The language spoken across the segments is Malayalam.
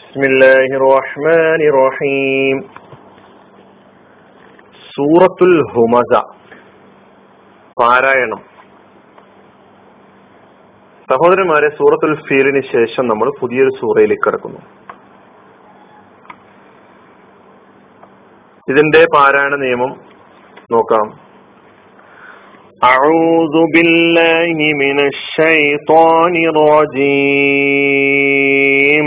بسم الله الرحمن الرحيم സൂറത്തുൽ ഹുമസ പാരായണം സഹോദരന്മാരെ സൂറത്തുൽ ഫീലിന് ശേഷം നമ്മൾ പുതിയൊരു സൂറയിലേക്ക് കിടക്കുന്നു ഇതിന്റെ പാരായണ നിയമം നോക്കാം أعوذ بالله من الشيطان الرجيم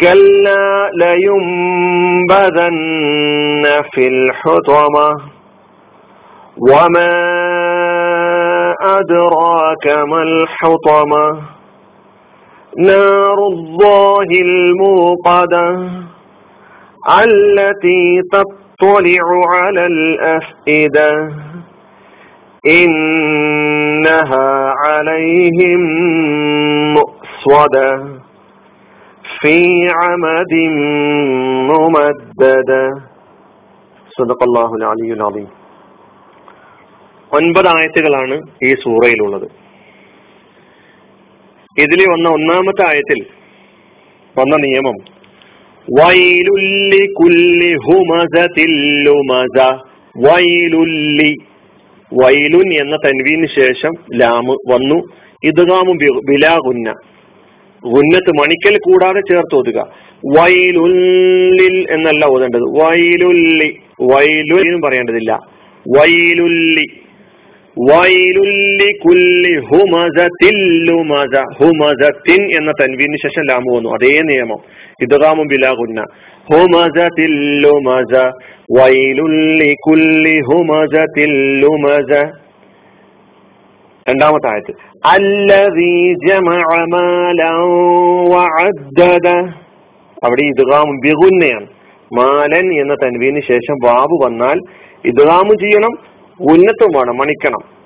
كلا لينبذن في الحطمة وما أدراك ما الحطمة نار الله الموقدة التي تطلع على الأفئدة إنها عليهم مؤصدة في عمد ممددة صدق الله العلي العظيم ഒൻപത് ആയത്തുകളാണ് ഈ സൂറയിലുള്ളത് ഇതിൽ വന്ന ഒന്നാമത്തെ ആയത്തിൽ വന്ന നിയമം വൈലുല്ലി കുല്ലി ഹുമസത്തില്ലുമസ വൈലുല്ലി വൈലുൻ എന്ന തൻവീന് ശേഷം ലാമ് വന്നു ഇദ്ഗാമു ബിലാ ഗുന്ന ഗുന്നത്ത് മണിക്കൽ കൂടാതെ ചേർത്ത് ഓതുക. വൈലുല്ലിൽ എന്നല്ല ഓതേണ്ടത്. വൈലുല്ലി വൈലു എന്നും പറയേണ്ടതില്ല. വൈലുല്ലി വൈലുല്ലി കുല്ലി ഹുമസത്തില്ലുമസ ഹുമസത്തിൻ എന്ന തൻവീന് ശേഷം ലാമു വന്നു. അതേ നിയമം. ഇദ്ഗാമു ബിലാകുന്ന ഹുമസത്തില്ലുമസ വൈലുല്ലി കുല്ലി ഹുമസത്തില്ലുമസ രണ്ടാമത്തെ ആയത്ത്. അവിടെ ഇദ്ഗാം ബിഗുന്നയാണ്. മാലൻ എന്ന തൻവീന് ശേഷം ബാബു വന്നാൽ ഇദ്ഗാമു ചെയ്യണം ഉന്നത്തും വേണം മണിക്കണം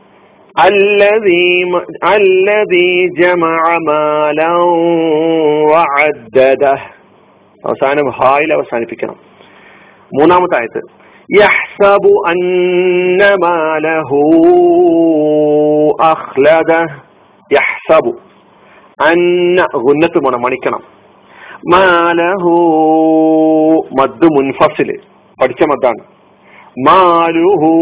അവസാനം ഹായിൽ അവസാനിപ്പിക്കണം. മൂന്നാമത്തെ ആയത്ത്. അന്ന മാലഹു അഖ്ലദ യഹ്സബു അന്ന ഗുന്നത്ത് വേണം മണിക്കണം മാലഹു മദ് മുൻഫസിൽ പഠിച്ച മദ്ദാണ്. മാലുഹു.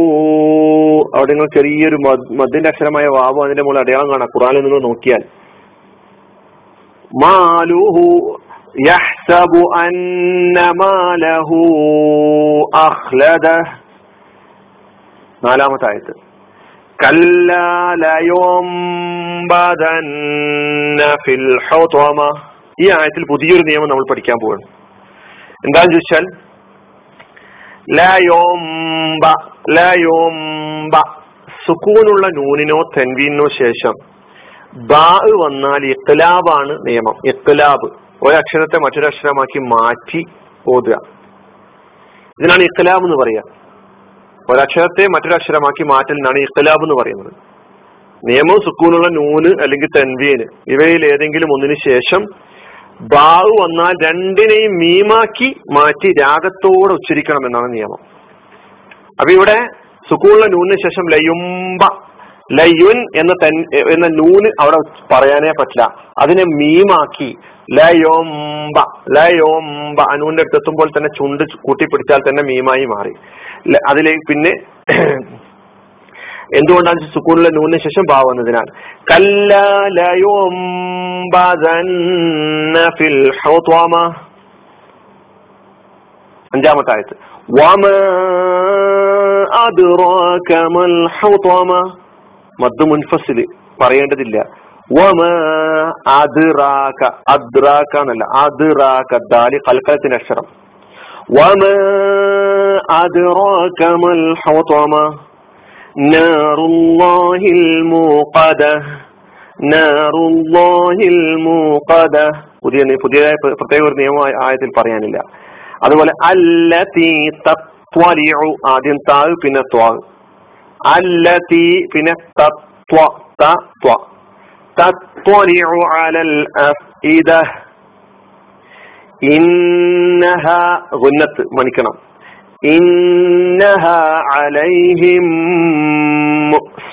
അവിടെ നിങ്ങൾ ചെറിയൊരു മദ്ദിന്റെ അക്ഷരമായ വാവ് അതിന്റെ മുകളിൽ അടയാളം കാണാം. ഖുറാനിൽ നിങ്ങൾ നോക്കിയാൽ. മാലുഹു. يحسب أن ماله أخلده നാലാമത്തെ ആയത്ത് ഫിൽ ഹുതമ ഈ ആയത്തിൽ പുതിയൊരു നിയമം നമ്മൾ പഠിക്കാൻ പോവാണ് എന്താന്ന് ചോദിച്ചാൽ ലയോംബ ലയോംബ സുക്കൂനുള്ള നൂനിനോ തെൻവീനോ ശേഷം ബാ വന്നാൽ ഇഖ്ലാബാണ് നിയമം ഇഖ്ലാബ് ഒരക്ഷരത്തെ മറ്റൊരക്ഷരമാക്കി മാറ്റി ഓതുക. ഇതിനാണ് ഇഖ്ലാബ് എന്ന് പറയുക. ഒരക്ഷരത്തെ മറ്റൊരക്ഷരമാക്കി മാറ്റലിനാണ് ഇഖ്ലാബ് എന്ന് പറയുന്നത്. നിയമം സുക്കൂനുള്ള നൂന് അല്ലെങ്കിൽ തെൻവീന് ഇവയിൽ ഏതെങ്കിലും ഒന്നിനു ശേഷം ബാവ് വന്നാൽ രണ്ടിനെയും മീമാക്കി മാറ്റി രാഗത്തോടെ ഉച്ചരിക്കണം എന്നാണ് നിയമം. അപ്പൊ ഇവിടെ സുക്കൂനുള്ള നൂനിന് ശേഷം ലയുംബ ലയുൻ എന്ന തൻ എന്ന നൂന് അവിടെ പറയാനേ പറ്റില്ല. അതിനെ മീമാക്കി. ലയോംബ ലയോംബ അനൂന്റെ അടുത്തെത്തുമ്പോൾ തന്നെ ചുണ്ട് കൂട്ടിപ്പിടിച്ചാൽ തന്നെ മീമായി മാറി. അതിലേക്ക് പിന്നെ എന്തുകൊണ്ടാണ് സുക്കൂണിലെ നൂനിന് ശേഷം ബാ വന്നതിനാൽ? അഞ്ചാമത്തെ ആയത്ത്. മദ് മുൻഫസില് പറയേണ്ടതില്ല വമ അദ്റാക അദ്റാക എന്നല്ല അദ്റാക ദാലി കൽക്കലത്തിന്റെ അക്ഷരം വമ അദ്റാക മൽ ഹുതമ നാറുല്ലാഹിൽ മൂഖദ നാറുല്ലാഹിൽ മൂഖദ പുതിയ പുതിയതായ പ്രത്യേക ഒരു നിയമം ആയത്തിൽ പറയാനില്ല അതുപോലെ അല്ലത്തി തത്വലിഉ ആദ്യം താവ് പിന്നെ ത്വാ അല്ലതി പിന്നെ തത്വ തത്വ. തത്വനിഉ അലൽ അഫ്ഇദ. ഇന്നഹ ഗുന്നത്ത് മണിക്കണം. ഇന്നഹ അലൈഹിം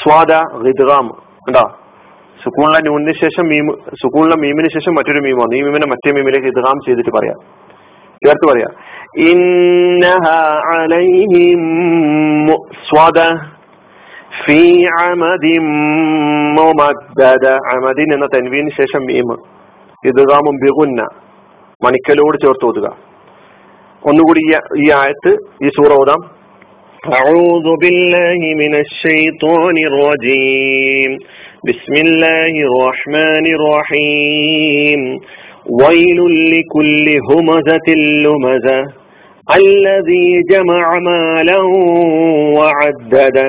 സ്വാദ ഹിദ്ഗാം കണ്ടോ? സുക്കൂണിലെ നൂനിന് ശേഷം മീം സുക്കൂണിലെ മീമിന് ശേഷം മറ്റൊരു മീം വന്നു ഈ മീമിനെ മറ്റേ മീമിലേക്ക് ഇദ്ഗാം ചെയ്തിട്ട് പറയാം. ചേർത്ത് പറയാം. ഇന്നഹ അലൈഹിം സ്വാദ. ഫീ അമദിൻ മുമദ്ദദ അമദിൻ എന്ന തൻവീന് ശേഷം മീം ഇദ്ഗാമും ബിഗുന്ന മണിക്കലോട് ചേർത്ത് ഓതുക ഒന്നുകൂടി ഈ ആയത്ത് ഈ സൂറ ഓതാം أعوذ بالله من الشيطان الرجيم بسم الله الرحمن الرحيم ويل لكل همزة لمزة الذي جمع مالا وعدده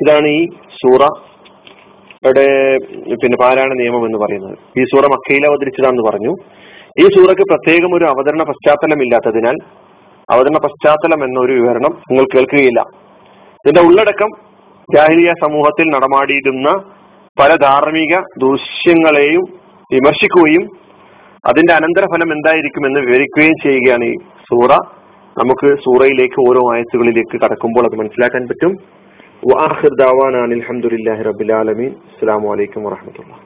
ഇതാണ് ഈ സൂറ. യുടെ പിന്നെ പാരായണ നിയമം എന്ന് പറയുന്നത്. ഈ സൂറ മക്കയിൽ അവതരിച്ചതാന്ന് പറഞ്ഞു. ഈ സൂറയ്ക്ക് പ്രത്യേകം ഒരു അവതരണ പശ്ചാത്തലം ഇല്ലാത്തതിനാൽ അവതരണ പശ്ചാത്തലം എന്നൊരു വിവരണം നിങ്ങൾ കേൾക്കുകയില്ല. ഇതിന്റെ ഉള്ളടക്കം ജാഹിലിയ സമൂഹത്തിൽ നടമാടിയിരുന്ന പല ധാർമ്മിക ദൂഷ്യങ്ങളെയും വിമർശിക്കുകയും അതിന്റെ അനന്തരഫലം എന്തായിരിക്കുമെന്ന് വിവരിക്കുകയും ചെയ്യുകയാണ് ഈ സൂറ. നമുക്ക് സൂറയിലേക്ക് ഓരോ ആയത്തുകളിലേക്ക് കടക്കുമ്പോൾ അത് മനസ്സിലാക്കാൻ പറ്റും. അസ്സാം വലൈക്കും വാഹമത്തുള്ള